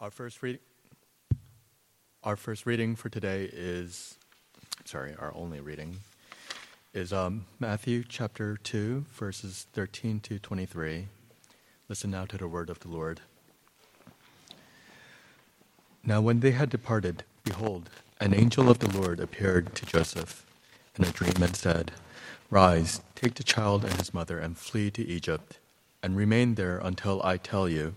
Our first reading. Our first reading for today is, sorry, our only reading is um, Matthew chapter two, verses thirteen to twenty-three. Listen now to the word of the Lord. Now, when they had departed, behold, an angel of the Lord appeared to Joseph in a dream and said, "Rise, take the child and his mother, and flee to Egypt, and remain there until I tell you."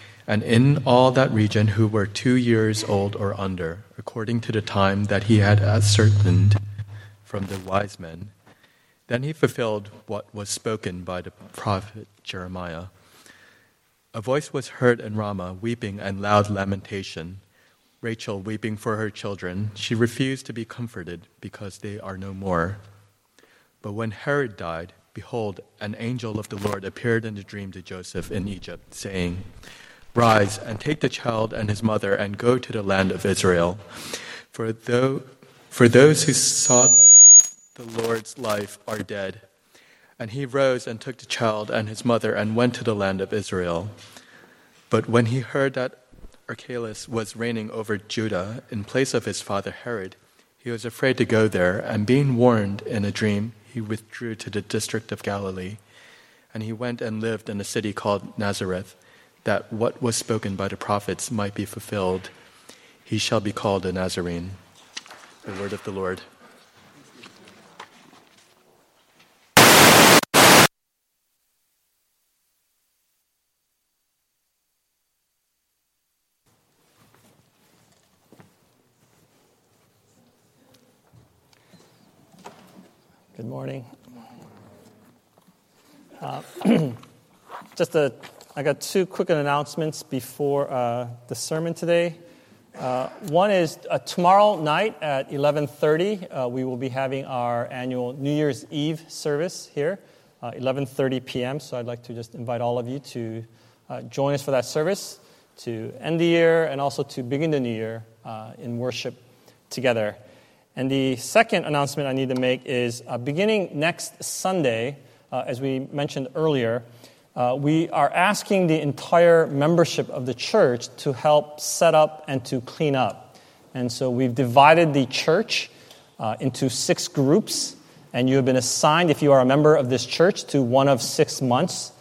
and in all that region who were two years old or under, according to the time that he had ascertained from the wise men. Then he fulfilled what was spoken by the prophet Jeremiah. A voice was heard in Ramah, weeping and loud lamentation. Rachel weeping for her children. She refused to be comforted because they are no more. But when Herod died, behold, an angel of the Lord appeared in a dream to Joseph in Egypt, saying, Rise and take the child and his mother and go to the land of Israel. For, though, for those who sought the Lord's life are dead. And he rose and took the child and his mother and went to the land of Israel. But when he heard that Archelaus was reigning over Judah in place of his father Herod, he was afraid to go there, and being warned in a dream, he withdrew to the district of Galilee. And he went and lived in a city called Nazareth that what was spoken by the prophets might be fulfilled. He shall be called a Nazarene. The word of the Lord. Good morning. Uh, just a I got two quick announcements before uh, the sermon today. Uh, one is uh, tomorrow night at 11:30, uh, we will be having our annual New Year's Eve service here, 11:30 uh, p.m. So I'd like to just invite all of you to uh, join us for that service, to end the year and also to begin the new year in worship together. And the second announcement I need to make is beginning next Sunday, as we mentioned earlier uh, we are asking the entire membership of the church to help set up and to clean up. And so we've divided the church uh, into six groups, and you have been assigned, if you are a member of this church, to one of six months.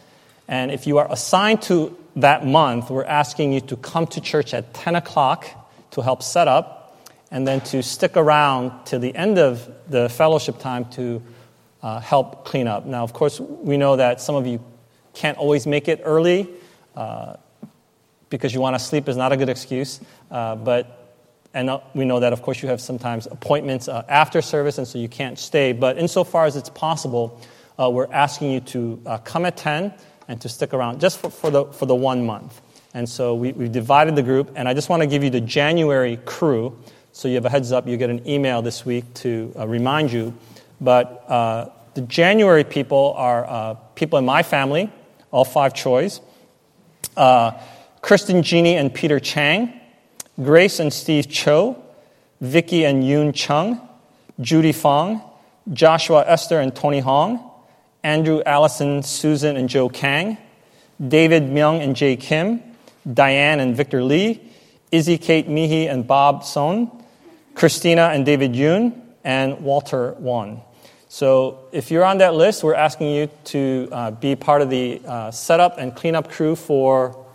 And if you are assigned to that month, we're asking you to come to church at 10 o'clock to help set up, and then to stick around till the end of the fellowship time to uh, help clean up. Now, of course, we know that some of you can't always make it early uh, because you want to sleep is not a good excuse. Uh, but and uh, we know that, of course, you have sometimes appointments uh, after service, and so you can't stay. But insofar as it's possible, uh, we're asking you to uh, come at 10 and to stick around just for, for, the, for the one month. And so we, we've divided the group, and I just want to give you the January crew. So you have a heads up, you get an email this week to remind you. But the January people are people in my family, all five Chois. Uh, Kristen Jeannie and Peter Chang, Grace and Steve Cho, Vicky and Yoon Chung, Judy Fong, Joshua Esther and Tony Hong, Andrew Allison, Susan and Joe Kang, David Myung and Jay Kim, Diane and Victor Lee, Izzy Kate Mihi and Bob Son, Christina and David Yoon, and Walter Won. So if you're on that list, we're asking you to uh, be part of the uh, setup and cleanup crew for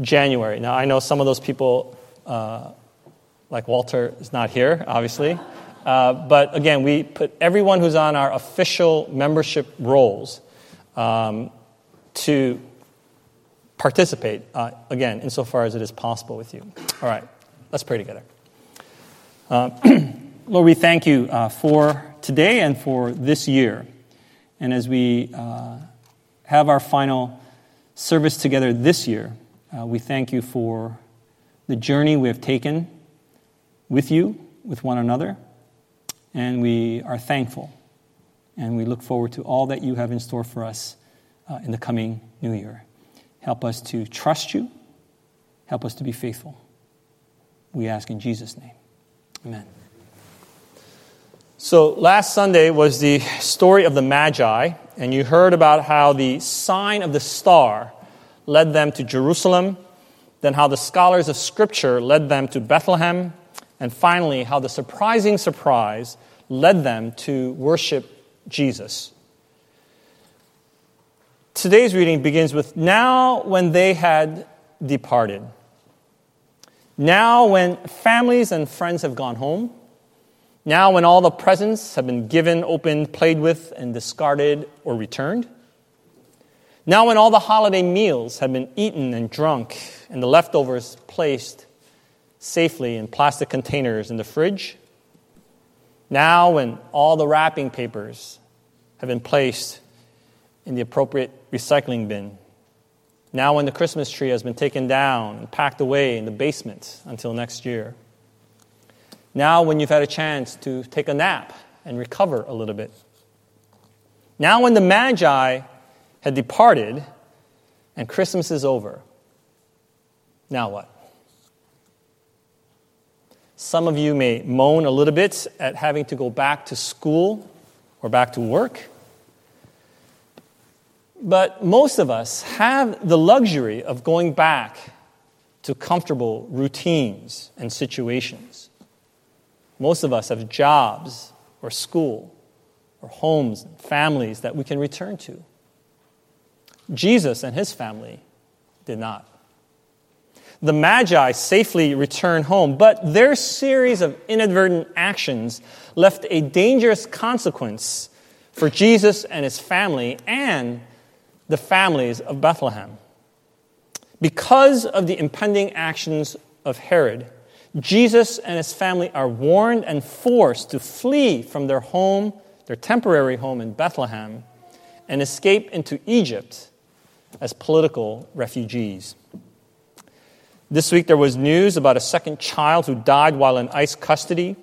January. Now, I know some of those people, uh, like Walter, is not here, obviously. Uh, but again, we put everyone who's on our official membership roles um, to participate, uh, again, insofar as it is possible with you. All right, let's pray together. Uh, Lord, we thank you for today and for this year. And as we uh, have our final service together this year, uh, we thank you for the journey we have taken with you, with one another, and we are thankful. And we look forward to all that you have in store for us uh, in the coming new year. Help us to trust you. Help us to be faithful. We ask in Jesus' name. Amen. So, last Sunday was the story of the Magi, and you heard about how the sign of the star led them to Jerusalem, then how the scholars of Scripture led them to Bethlehem, and finally, how the surprising surprise led them to worship Jesus. Today's reading begins with Now, when they had departed. Now, when families and friends have gone home. Now, when all the presents have been given, opened, played with, and discarded or returned. Now, when all the holiday meals have been eaten and drunk, and the leftovers placed safely in plastic containers in the fridge. Now, when all the wrapping papers have been placed in the appropriate recycling bin. Now, when the Christmas tree has been taken down and packed away in the basement until next year. Now, when you've had a chance to take a nap and recover a little bit. Now, when the Magi had departed and Christmas is over. Now what? Some of you may moan a little bit at having to go back to school or back to work. But most of us have the luxury of going back to comfortable routines and situations. Most of us have jobs or school or homes and families that we can return to. Jesus and his family did not the Magi safely returned home, but their series of inadvertent actions left a dangerous consequence for Jesus and his family and the families of Bethlehem. Because of the impending actions of Herod, Jesus and his family are warned and forced to flee from their home, their temporary home in Bethlehem, and escape into Egypt as political refugees. This week there was news about a second child who died while in ICE custody.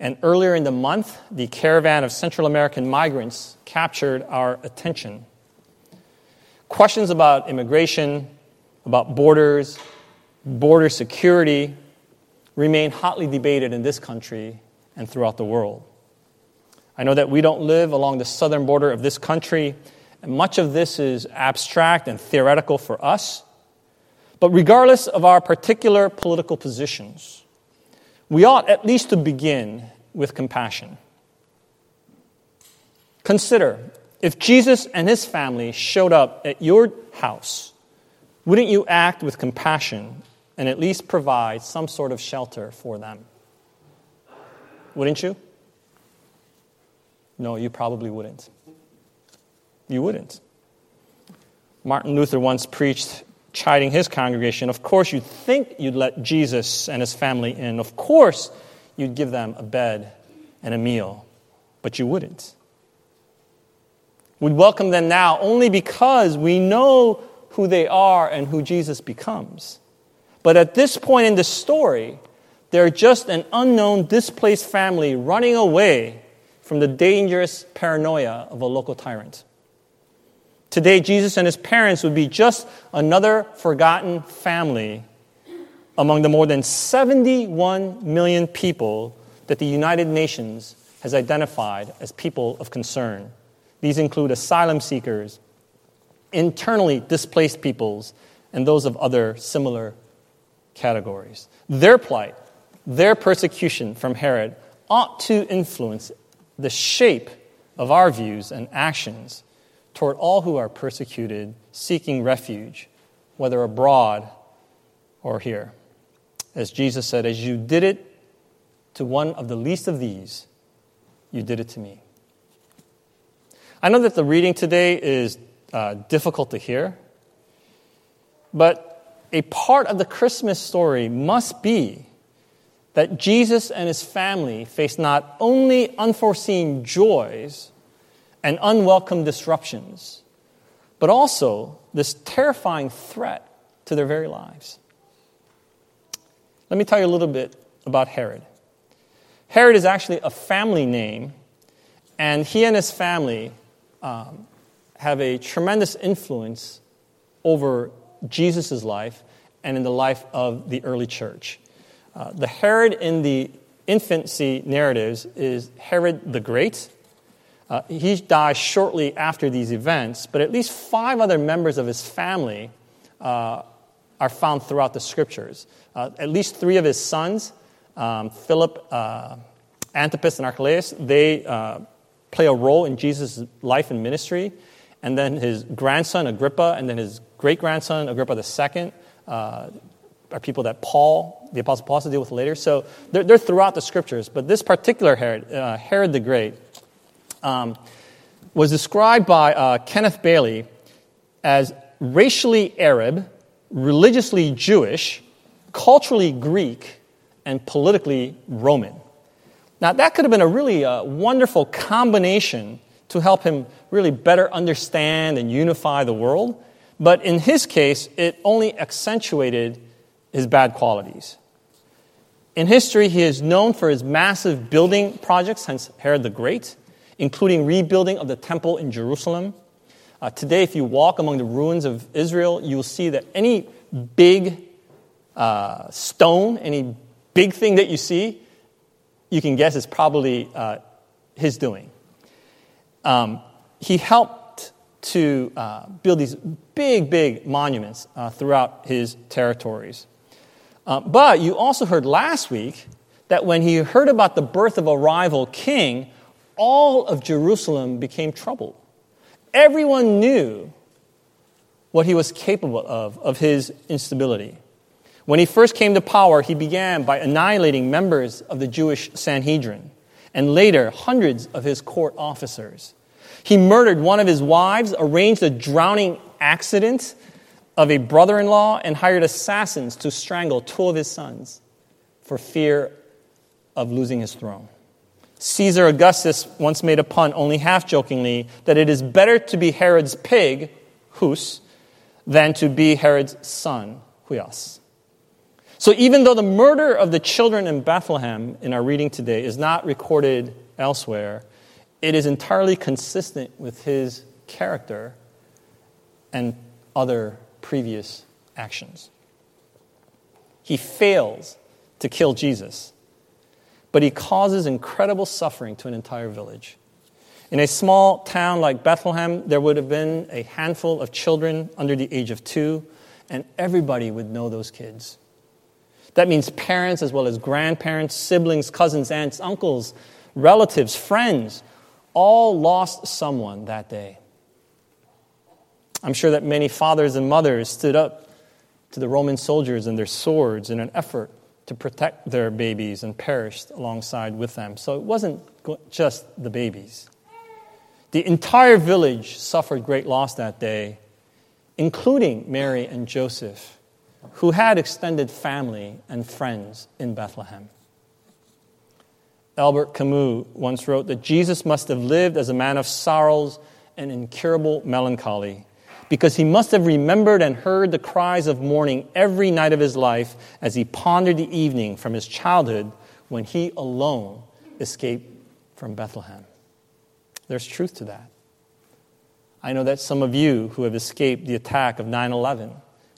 And earlier in the month, the caravan of Central American migrants captured our attention. Questions about immigration, about borders, border security remain hotly debated in this country and throughout the world. I know that we don't live along the southern border of this country, and much of this is abstract and theoretical for us. But regardless of our particular political positions, we ought at least to begin with compassion. Consider if Jesus and his family showed up at your house, wouldn't you act with compassion and at least provide some sort of shelter for them? Wouldn't you? No, you probably wouldn't. You wouldn't. Martin Luther once preached chiding his congregation, of course you'd think you'd let Jesus and his family in. Of course you'd give them a bed and a meal, but you wouldn't. We'd welcome them now only because we know who they are and who Jesus becomes. But at this point in the story, they're just an unknown, displaced family running away from the dangerous paranoia of a local tyrant. Today, Jesus and his parents would be just another forgotten family among the more than 71 million people that the United Nations has identified as people of concern. These include asylum seekers, internally displaced peoples, and those of other similar categories. Their plight, their persecution from Herod ought to influence the shape of our views and actions toward all who are persecuted, seeking refuge, whether abroad or here. As Jesus said, As you did it to one of the least of these, you did it to me. I know that the reading today is uh, difficult to hear, but a part of the Christmas story must be that Jesus and his family faced not only unforeseen joys, and unwelcome disruptions, but also this terrifying threat to their very lives. let me tell you a little bit about Herod. Herod is actually a family name, and he and his family um, have a tremendous influence over Jesus' life and in the life of the early church. Uh, the Herod in the infancy narratives is Herod the Great. Uh, he dies shortly after these events, but at least five other members of his family uh, are found throughout the scriptures. Uh, at least three of his sons, um, Philip, uh, Antipas, and Archelaus, they uh, play a role in Jesus' life and ministry. And then his grandson, Agrippa, and then his great grandson, Agrippa II, uh, are people that Paul, the Apostle Paul, has to deal with later. So they're, they're throughout the scriptures. But this particular Herod, uh, Herod the Great, um, was described by uh, Kenneth Bailey as racially Arab, religiously Jewish, culturally Greek, and politically Roman. Now, that could have been a really uh, wonderful combination to help him really better understand and unify the world. But in his case, it only accentuated his bad qualities. In history, he is known for his massive building projects, hence Herod the Great, including rebuilding of the temple in Jerusalem. Uh, today, if you walk among the ruins of Israel, you will see that any big uh, stone, any big thing that you see, you can guess is probably uh, his doing. Um, he helped to uh, build these big, big monuments uh, throughout his territories. Uh, but you also heard last week that when he heard about the birth of a rival king, all of Jerusalem became troubled. Everyone knew what he was capable of, of his instability. When he first came to power, he began by annihilating members of the Jewish Sanhedrin and later hundreds of his court officers. He murdered one of his wives, arranged a drowning accident of a brother in law, and hired assassins to strangle two of his sons for fear of losing his throne. Caesar Augustus once made a pun, only half jokingly, that it is better to be Herod's pig, Hus, than to be Herod's son, Huios. So even though the murder of the children in Bethlehem in our reading today is not recorded elsewhere, it is entirely consistent with his character and other previous actions. He fails to kill Jesus, but he causes incredible suffering to an entire village. In a small town like Bethlehem, there would have been a handful of children under the age of two, and everybody would know those kids. That means parents as well as grandparents, siblings, cousins, aunts, uncles, relatives, friends, all lost someone that day. I'm sure that many fathers and mothers stood up to the Roman soldiers and their swords in an effort to protect their babies and perished alongside with them. So it wasn't just the babies. The entire village suffered great loss that day, including Mary and Joseph, who had extended family and friends in Bethlehem. Albert Camus once wrote that Jesus must have lived as a man of sorrows and incurable melancholy because he must have remembered and heard the cries of mourning every night of his life as he pondered the evening from his childhood when he alone escaped from Bethlehem. There's truth to that. I know that some of you who have escaped the attack of 9 11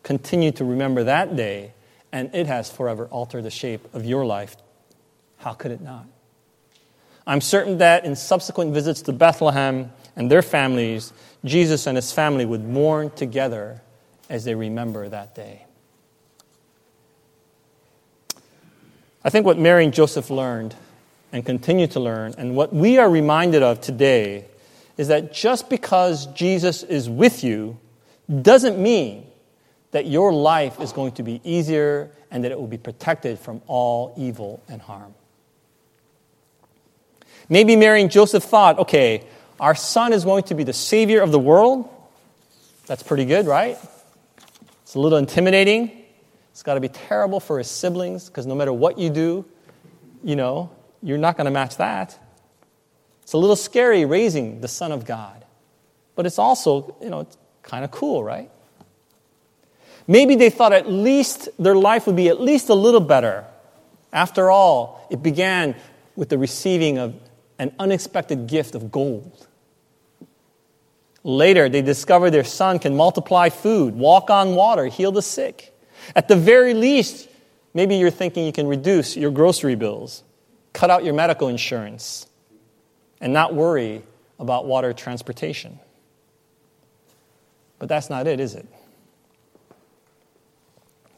continue to remember that day, and it has forever altered the shape of your life. How could it not? I'm certain that in subsequent visits to Bethlehem and their families, Jesus and his family would mourn together as they remember that day. I think what Mary and Joseph learned and continue to learn, and what we are reminded of today, is that just because Jesus is with you doesn't mean that your life is going to be easier and that it will be protected from all evil and harm. Maybe Mary and Joseph thought, okay, our son is going to be the savior of the world. That's pretty good, right? It's a little intimidating. It's got to be terrible for his siblings because no matter what you do, you know, you're not going to match that. It's a little scary raising the Son of God. But it's also, you know, it's kind of cool, right? Maybe they thought at least their life would be at least a little better. After all, it began with the receiving of an unexpected gift of gold. Later, they discover their son can multiply food, walk on water, heal the sick. At the very least, maybe you're thinking you can reduce your grocery bills, cut out your medical insurance, and not worry about water transportation. But that's not it, is it?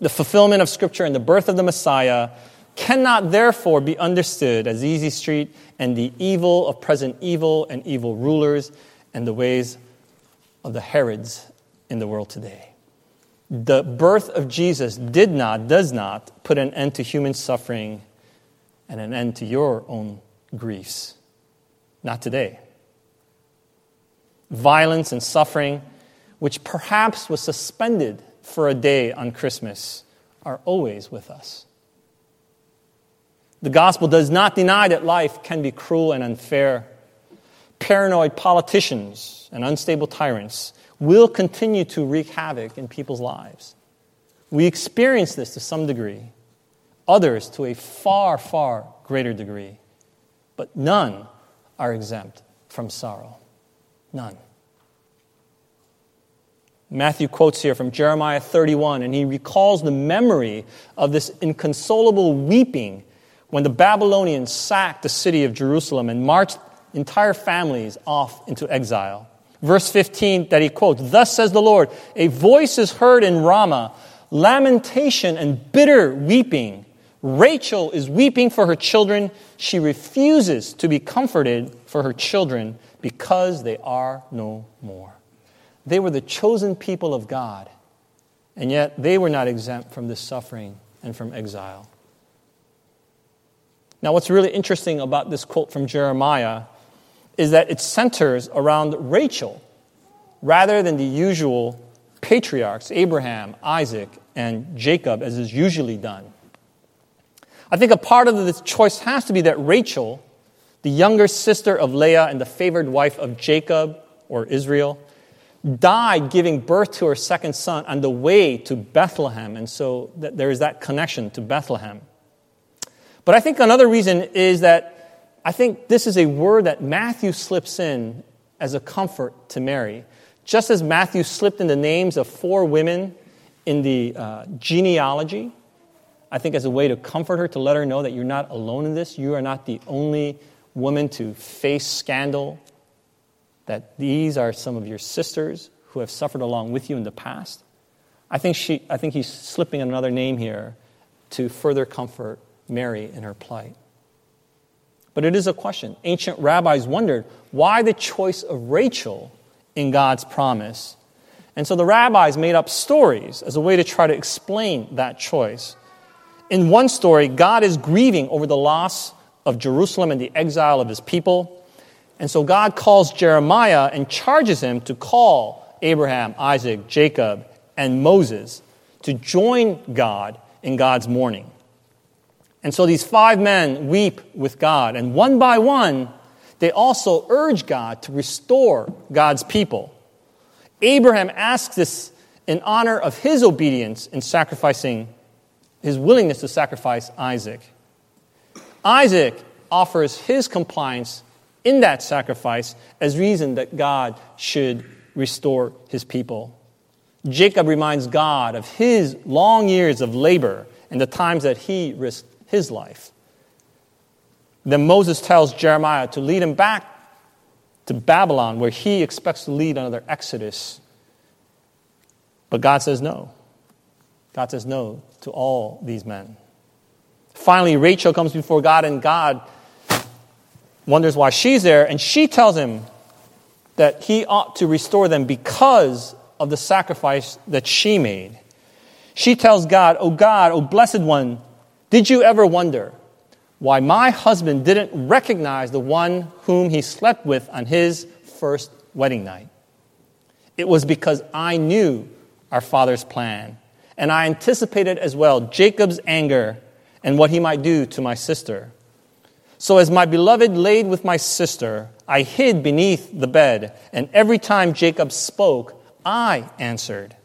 The fulfillment of Scripture and the birth of the Messiah cannot therefore be understood as Easy Street and the evil of present evil and evil rulers and the ways of the Herods in the world today. The birth of Jesus did not, does not put an end to human suffering and an end to your own griefs. Not today. Violence and suffering, which perhaps was suspended for a day on Christmas, are always with us. The gospel does not deny that life can be cruel and unfair. Paranoid politicians and unstable tyrants will continue to wreak havoc in people's lives. We experience this to some degree, others to a far, far greater degree, but none are exempt from sorrow. None. Matthew quotes here from Jeremiah 31, and he recalls the memory of this inconsolable weeping when the Babylonians sacked the city of Jerusalem and marched entire families off into exile. Verse 15 that he quotes Thus says the Lord, a voice is heard in Ramah, lamentation and bitter weeping. Rachel is weeping for her children. She refuses to be comforted for her children because they are no more. They were the chosen people of God, and yet they were not exempt from this suffering and from exile. Now, what's really interesting about this quote from Jeremiah is that it centers around Rachel rather than the usual patriarchs, Abraham, Isaac, and Jacob, as is usually done. I think a part of this choice has to be that Rachel, the younger sister of Leah and the favored wife of Jacob or Israel, died giving birth to her second son on the way to Bethlehem, and so there is that connection to Bethlehem. But I think another reason is that I think this is a word that Matthew slips in as a comfort to Mary. Just as Matthew slipped in the names of four women in the uh, genealogy, I think as a way to comfort her, to let her know that you're not alone in this. You are not the only woman to face scandal, that these are some of your sisters who have suffered along with you in the past. I think, she, I think he's slipping another name here to further comfort Mary in her plight. But it is a question. Ancient rabbis wondered why the choice of Rachel in God's promise. And so the rabbis made up stories as a way to try to explain that choice. In one story, God is grieving over the loss of Jerusalem and the exile of his people. And so God calls Jeremiah and charges him to call Abraham, Isaac, Jacob, and Moses to join God in God's mourning. And so these five men weep with God, and one by one, they also urge God to restore God's people. Abraham asks this in honor of his obedience in sacrificing, his willingness to sacrifice Isaac. Isaac offers his compliance in that sacrifice as reason that God should restore his people. Jacob reminds God of his long years of labor and the times that he risked his life. Then Moses tells Jeremiah to lead him back to Babylon, where he expects to lead another exodus. But God says no. God says no to all these men. Finally, Rachel comes before God, and God wonders why she's there, and she tells him that he ought to restore them because of the sacrifice that she made. She tells God, Oh God, oh blessed one, did you ever wonder why my husband didn't recognize the one whom he slept with on his first wedding night? It was because I knew our father's plan, and I anticipated as well Jacob's anger and what he might do to my sister. So, as my beloved laid with my sister, I hid beneath the bed, and every time Jacob spoke, I answered.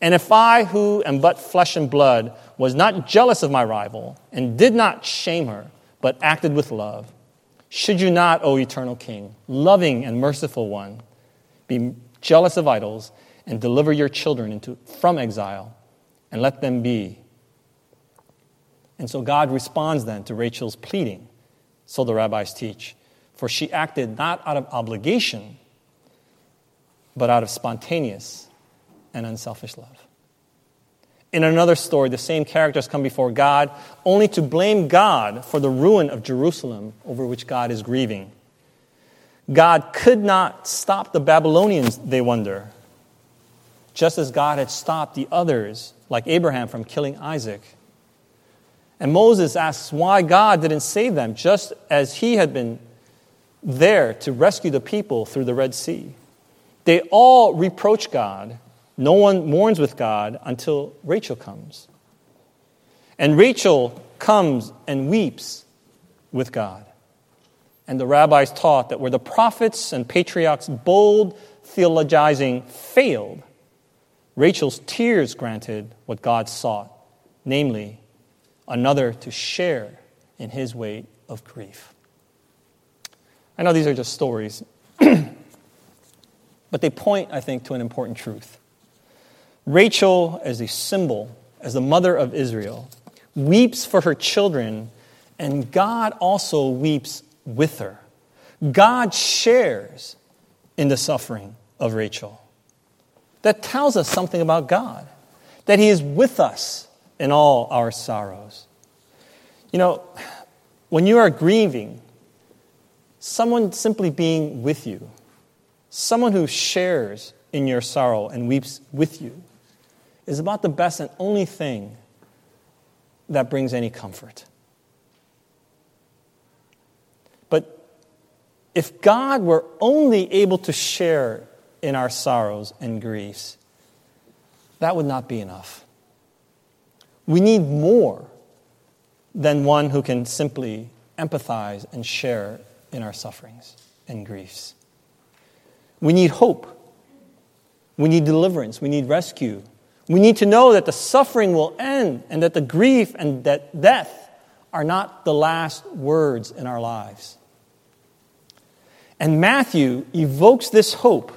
And if I, who am but flesh and blood, was not jealous of my rival, and did not shame her, but acted with love, should you not, O eternal King, loving and merciful one, be jealous of idols and deliver your children into, from exile and let them be? And so God responds then to Rachel's pleading, so the rabbis teach, for she acted not out of obligation, but out of spontaneous and unselfish love. In another story, the same characters come before God only to blame God for the ruin of Jerusalem over which God is grieving. God could not stop the Babylonians, they wonder, just as God had stopped the others, like Abraham, from killing Isaac. And Moses asks why God didn't save them, just as he had been there to rescue the people through the Red Sea. They all reproach God no one mourns with God until Rachel comes. And Rachel comes and weeps with God. And the rabbis taught that where the prophets and patriarchs' bold theologizing failed, Rachel's tears granted what God sought, namely, another to share in his weight of grief. I know these are just stories, but they point, I think, to an important truth. Rachel, as a symbol, as the mother of Israel, weeps for her children, and God also weeps with her. God shares in the suffering of Rachel. That tells us something about God, that He is with us in all our sorrows. You know, when you are grieving, someone simply being with you, someone who shares in your sorrow and weeps with you, is about the best and only thing that brings any comfort. But if God were only able to share in our sorrows and griefs, that would not be enough. We need more than one who can simply empathize and share in our sufferings and griefs. We need hope. We need deliverance. We need rescue. We need to know that the suffering will end and that the grief and that death are not the last words in our lives. And Matthew evokes this hope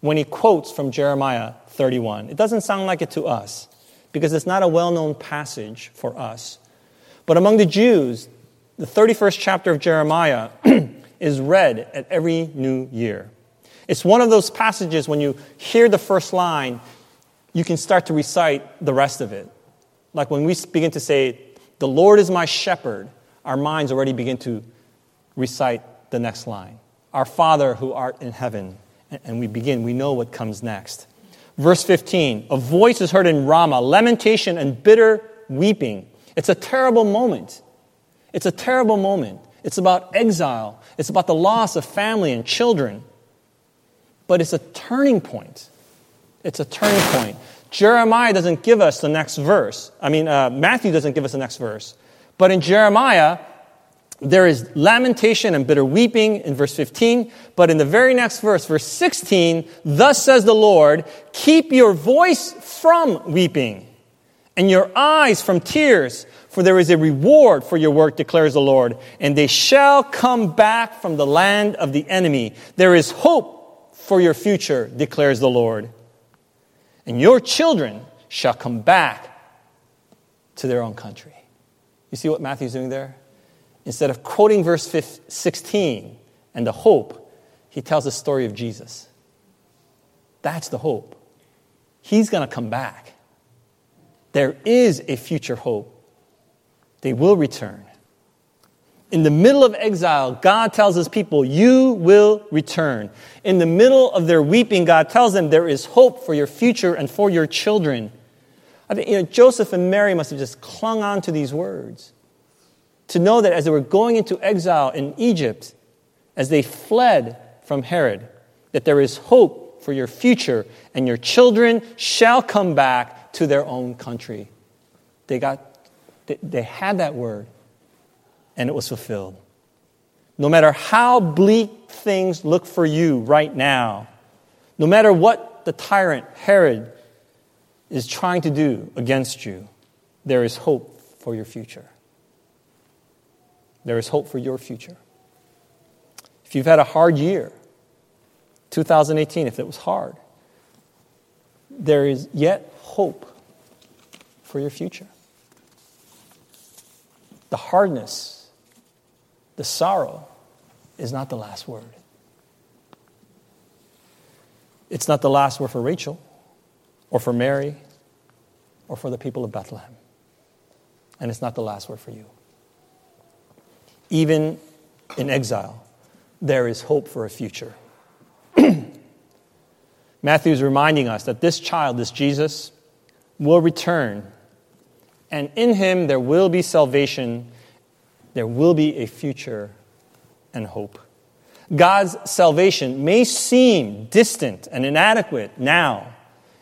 when he quotes from Jeremiah 31. It doesn't sound like it to us because it's not a well known passage for us. But among the Jews, the 31st chapter of Jeremiah is read at every new year. It's one of those passages when you hear the first line, you can start to recite the rest of it. Like when we begin to say, The Lord is my shepherd, our minds already begin to recite the next line. Our Father who art in heaven. And we begin, we know what comes next. Verse 15 A voice is heard in Ramah, lamentation and bitter weeping. It's a terrible moment. It's a terrible moment. It's about exile, it's about the loss of family and children. But it's a turning point. It's a turning point. Jeremiah doesn't give us the next verse. I mean, uh, Matthew doesn't give us the next verse. But in Jeremiah, there is lamentation and bitter weeping in verse 15. But in the very next verse, verse 16, thus says the Lord, keep your voice from weeping and your eyes from tears, for there is a reward for your work, declares the Lord, and they shall come back from the land of the enemy. There is hope for your future, declares the Lord and your children shall come back to their own country. You see what Matthew's doing there? Instead of quoting verse 16 and the hope, he tells the story of Jesus. That's the hope. He's going to come back. There is a future hope. They will return. In the middle of exile, God tells his people, You will return. In the middle of their weeping, God tells them, There is hope for your future and for your children. I think you know, Joseph and Mary must have just clung on to these words to know that as they were going into exile in Egypt, as they fled from Herod, that there is hope for your future and your children shall come back to their own country. They, got, they, they had that word and it was fulfilled. No matter how bleak things look for you right now, no matter what the tyrant, Herod, is trying to do against you, there is hope for your future. There is hope for your future. If you've had a hard year, 2018, if it was hard, there is yet hope for your future. The hardness, the sorrow is not the last word. It's not the last word for Rachel or for Mary or for the people of Bethlehem. And it's not the last word for you. Even in exile, there is hope for a future. Matthew is reminding us that this child, this Jesus, will return, and in him there will be salvation, there will be a future and hope. God's salvation may seem distant and inadequate now,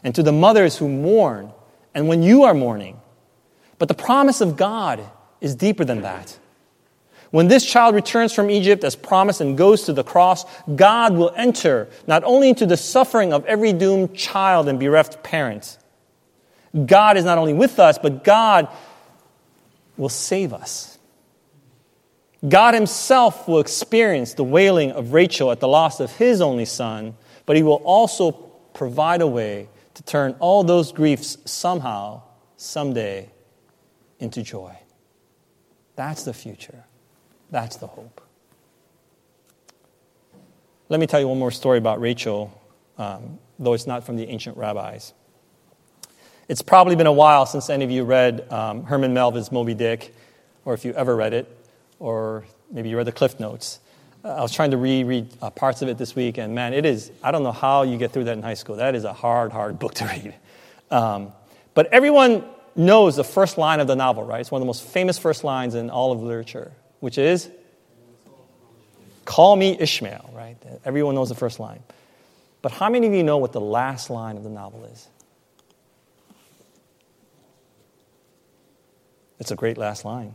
and to the mothers who mourn, and when you are mourning, but the promise of God is deeper than that. When this child returns from Egypt as promised and goes to the cross, God will enter not only into the suffering of every doomed child and bereft parent. God is not only with us, but God will save us. God Himself will experience the wailing of Rachel at the loss of His only son, but He will also provide a way to turn all those griefs somehow, someday, into joy. That's the future. That's the hope. Let me tell you one more story about Rachel, um, though it's not from the ancient rabbis. It's probably been a while since any of you read um, Herman Melville's Moby Dick, or if you ever read it, or maybe you read the Cliff Notes. Uh, I was trying to reread uh, parts of it this week, and man, it is, I don't know how you get through that in high school. That is a hard, hard book to read. Um, but everyone knows the first line of the novel, right? It's one of the most famous first lines in all of literature which is Call me Ishmael, right? Everyone knows the first line. But how many of you know what the last line of the novel is? It's a great last line.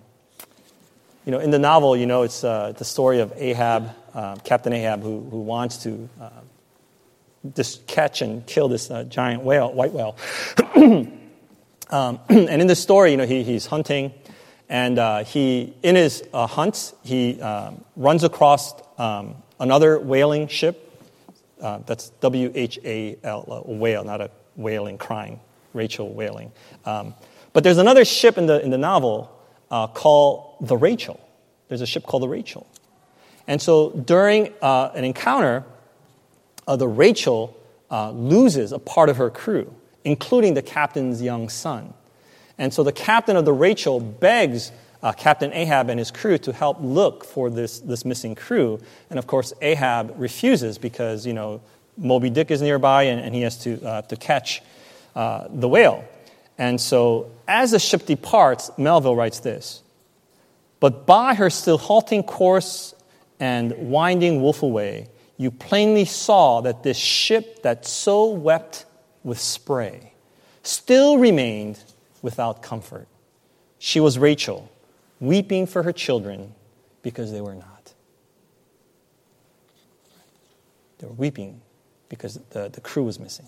You know, in the novel, you know, it's uh, the story of Ahab, uh, Captain Ahab, who, who wants to uh, catch and kill this uh, giant whale, white whale. um, and in the story, you know, he, he's hunting and uh, he, in his uh, hunts, he um, runs across um, another whaling ship. That's W H A L, whale, not a wailing crying, Rachel wailing. Um, but there's another ship in the, in the novel uh, called the Rachel. There's a ship called the Rachel. And so during uh, an encounter, uh, the Rachel loses a part of her crew, including the captain's young son. And so the captain of the Rachel begs uh, Captain Ahab and his crew to help look for this, this missing crew. And of course, Ahab refuses because, you know, Moby Dick is nearby and, and he has to, uh, to catch uh, the whale. And so as the ship departs, Melville writes this But by her still halting course and winding wolf way, you plainly saw that this ship that so wept with spray still remained without comfort. She was Rachel, weeping for her children because they were not. They were weeping because the, the crew was missing.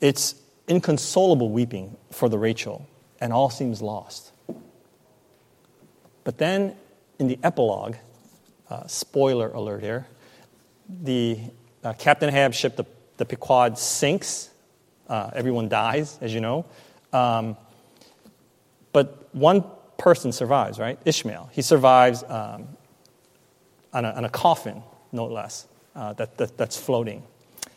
It's inconsolable weeping for the Rachel, and all seems lost. But then in the epilogue, uh, spoiler alert here, the uh, Captain Ahab ship, the, the Pequod, sinks. Uh, everyone dies, as you know. Um, but one person survives, right? Ishmael. He survives um, on, a, on, a, coffin, no less, uh, that, that, that's floating.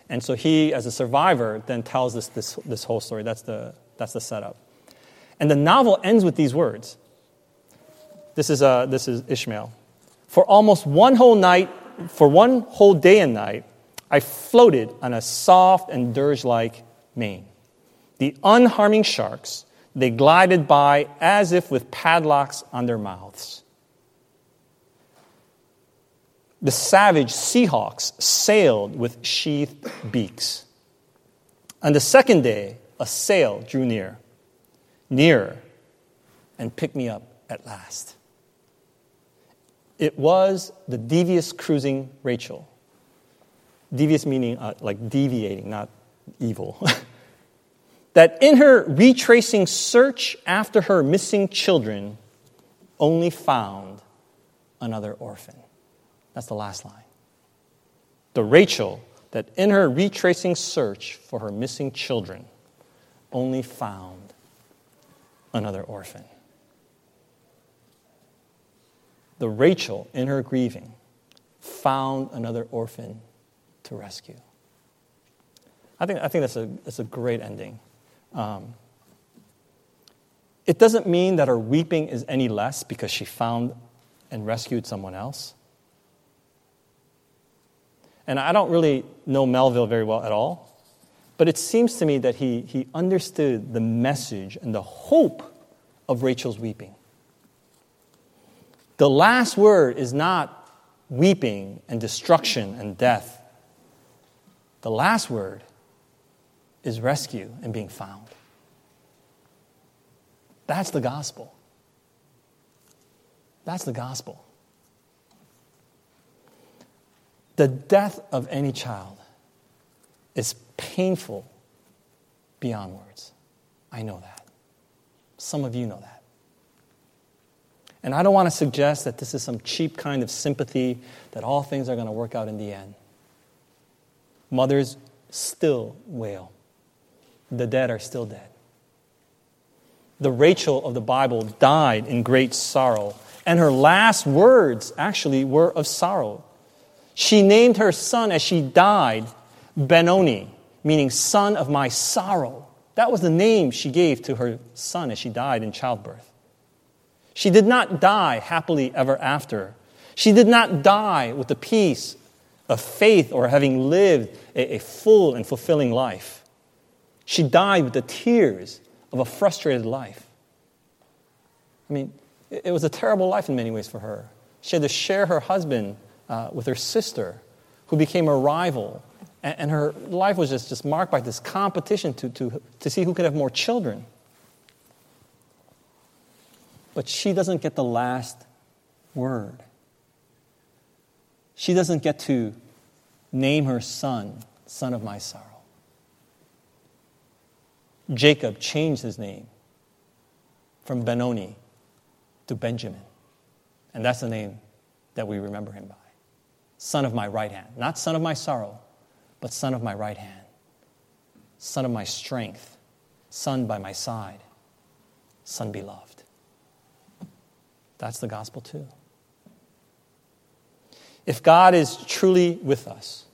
And so he, as a survivor, then tells us this, this whole story. That's the, that's the setup. And the novel ends with these words. This is, uh, this is Ishmael. For almost one whole night, for one whole day and night, I floated on a soft and dirge like main. The unharming sharks, they glided by as if with padlocks on their mouths. The savage seahawks sailed with sheathed beaks. On the second day, a sail drew near, nearer, and picked me up at last. It was the devious cruising Rachel. Devious meaning uh, like deviating, not evil. that in her retracing search after her missing children, only found another orphan. That's the last line. The Rachel that in her retracing search for her missing children, only found another orphan. The Rachel, in her grieving, found another orphan to rescue. I think, I think that's, a, that's a great ending. Um, it doesn't mean that her weeping is any less because she found and rescued someone else. And I don't really know Melville very well at all, but it seems to me that he, he understood the message and the hope of Rachel's weeping. The last word is not weeping and destruction and death. The last word is rescue and being found. That's the gospel. That's the gospel. The death of any child is painful beyond words. I know that. Some of you know that. And I don't want to suggest that this is some cheap kind of sympathy that all things are going to work out in the end. Mothers still wail, the dead are still dead. The Rachel of the Bible died in great sorrow, and her last words actually were of sorrow. She named her son as she died Benoni, meaning son of my sorrow. That was the name she gave to her son as she died in childbirth. She did not die happily ever after. She did not die with the peace of faith or having lived a, a full and fulfilling life. She died with the tears of a frustrated life. I mean, it, it was a terrible life in many ways for her. She had to share her husband uh, with her sister, who became a rival. And, and, her life was just, just marked by this competition to, to, to see who could have more children. But she doesn't get the last word. She doesn't get to name her son, son of my sorrow. Jacob changed his name from Benoni to Benjamin. And that's the name that we remember him by son of my right hand. Not son of my sorrow, but son of my right hand. Son of my strength. Son by my side. Son beloved. That's the gospel, too. If God is truly with us,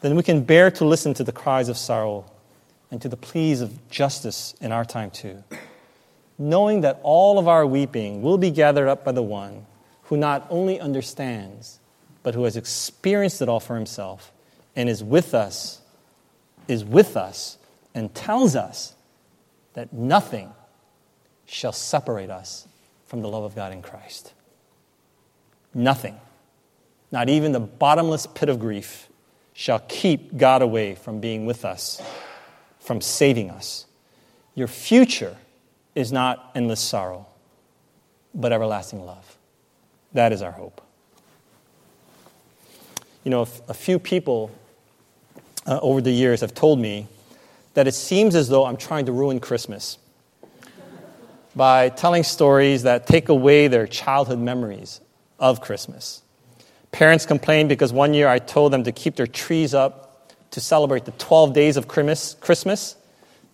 then we can bear to listen to the cries of sorrow and to the pleas of justice in our time, too, knowing that all of our weeping will be gathered up by the one who not only understands, but who has experienced it all for himself and is with us, is with us, and tells us that nothing shall separate us from the love of God in Christ. Nothing, not even the bottomless pit of grief, shall keep God away from being with us, from saving us. Your future is not endless sorrow, but everlasting love. That is our hope. You know, a few people uh, over the years have told me that it seems as though I'm trying to ruin Christmas by telling stories that take away their childhood memories of Christmas. Parents complain because one year I told them to keep their trees up to celebrate the 12 days of Christmas,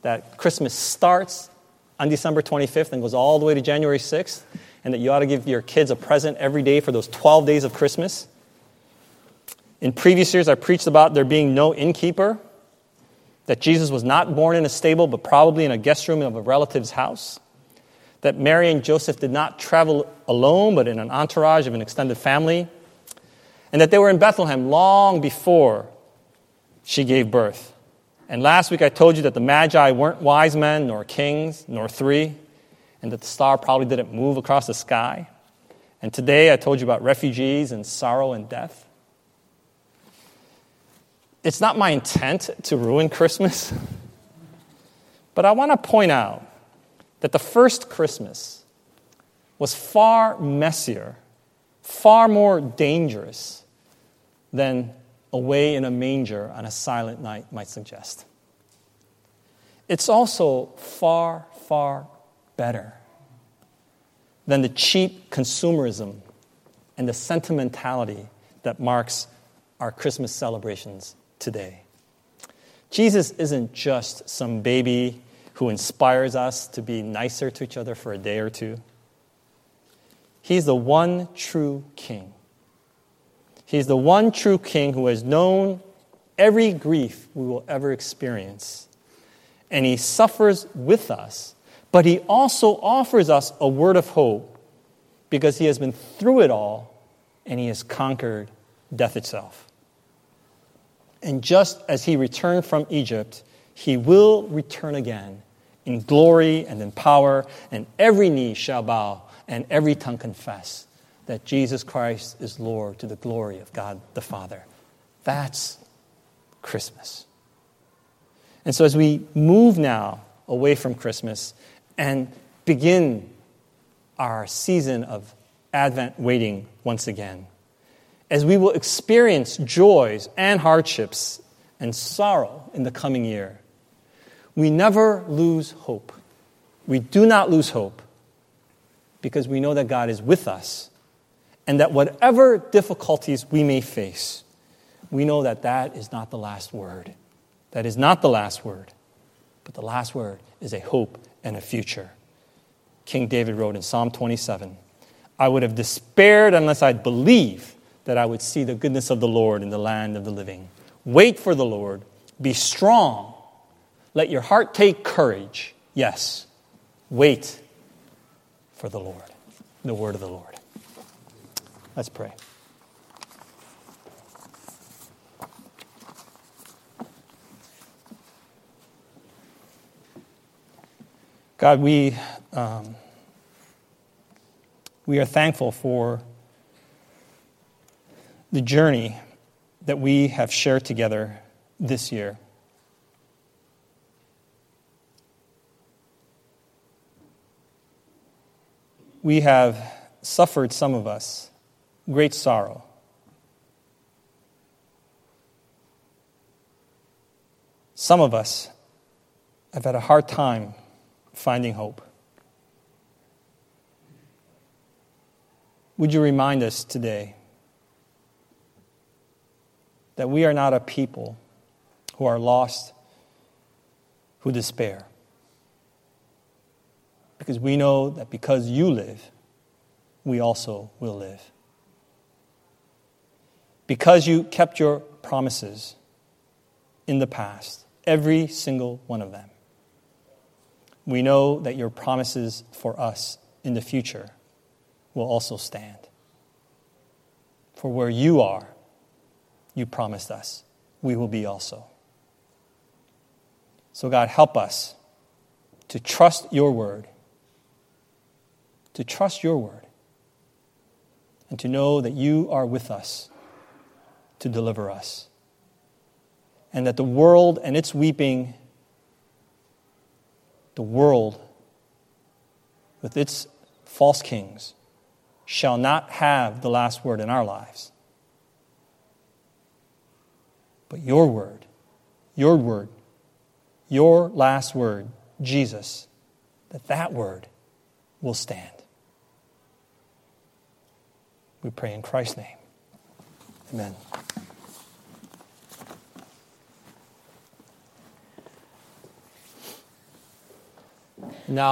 that Christmas starts on December 25th and goes all the way to January 6th and that you ought to give your kids a present every day for those 12 days of Christmas. In previous years, I preached about there being no innkeeper, that Jesus was not born in a stable, but probably in a guest room of a relative's house, that Mary and Joseph did not travel alone, but in an entourage of an extended family, and that they were in Bethlehem long before she gave birth. And last week I told you that the Magi weren't wise men, nor kings, nor three and that the star probably didn't move across the sky. And today I told you about refugees and sorrow and death. It's not my intent to ruin Christmas, but I want to point out that the first Christmas was far messier, far more dangerous than away in a manger on a silent night might suggest. it's also far, far better than the cheap consumerism and the sentimentality that marks our Christmas celebrations today. Jesus isn't just some baby who inspires us to be nicer to each other for a day or two. He's the one true king. He's the one true king who has known every grief we will ever experience. And he suffers with us, but he also offers us a word of hope because he has been through it all and he has conquered death itself. And just as he returned from Egypt, he will return again in glory and in power, and every knee shall bow and every tongue confess that Jesus Christ is Lord to the glory of God the Father. That's Christmas. And so, as we move now away from Christmas and begin our season of Advent waiting once again, as we will experience joys and hardships and sorrow in the coming year, we never lose hope. We do not lose hope because we know that God is with us and that whatever difficulties we may face, we know that that is not the last word. That is not the last word, but the last word is a hope and a future. King David wrote in Psalm 27 I would have despaired unless I'd believed that I would see the goodness of the Lord in the land of the living. Wait for the Lord, be strong, let your heart take courage. Yes, wait for the Lord, the word of the Lord. Let's pray. God, we, um, we are thankful for the journey that we have shared together this year. We have suffered, some of us, great sorrow. Some of us have had a hard time finding hope. Would you remind us today that we are not a people who are lost, who despair? Because we know that because you live, we also will live. Because you kept your promises in the past, every single one of them, we know that your promises for us in the future will also stand. For where you are, you promised us, we will be also. So, God, help us to trust your word, to trust your word, and to know that you are with us to deliver us. And that the world and its weeping the world with its false kings shall not have the last word in our lives. But your word, your word, your last word, Jesus, that that word will stand. We pray in Christ's name. Amen. Now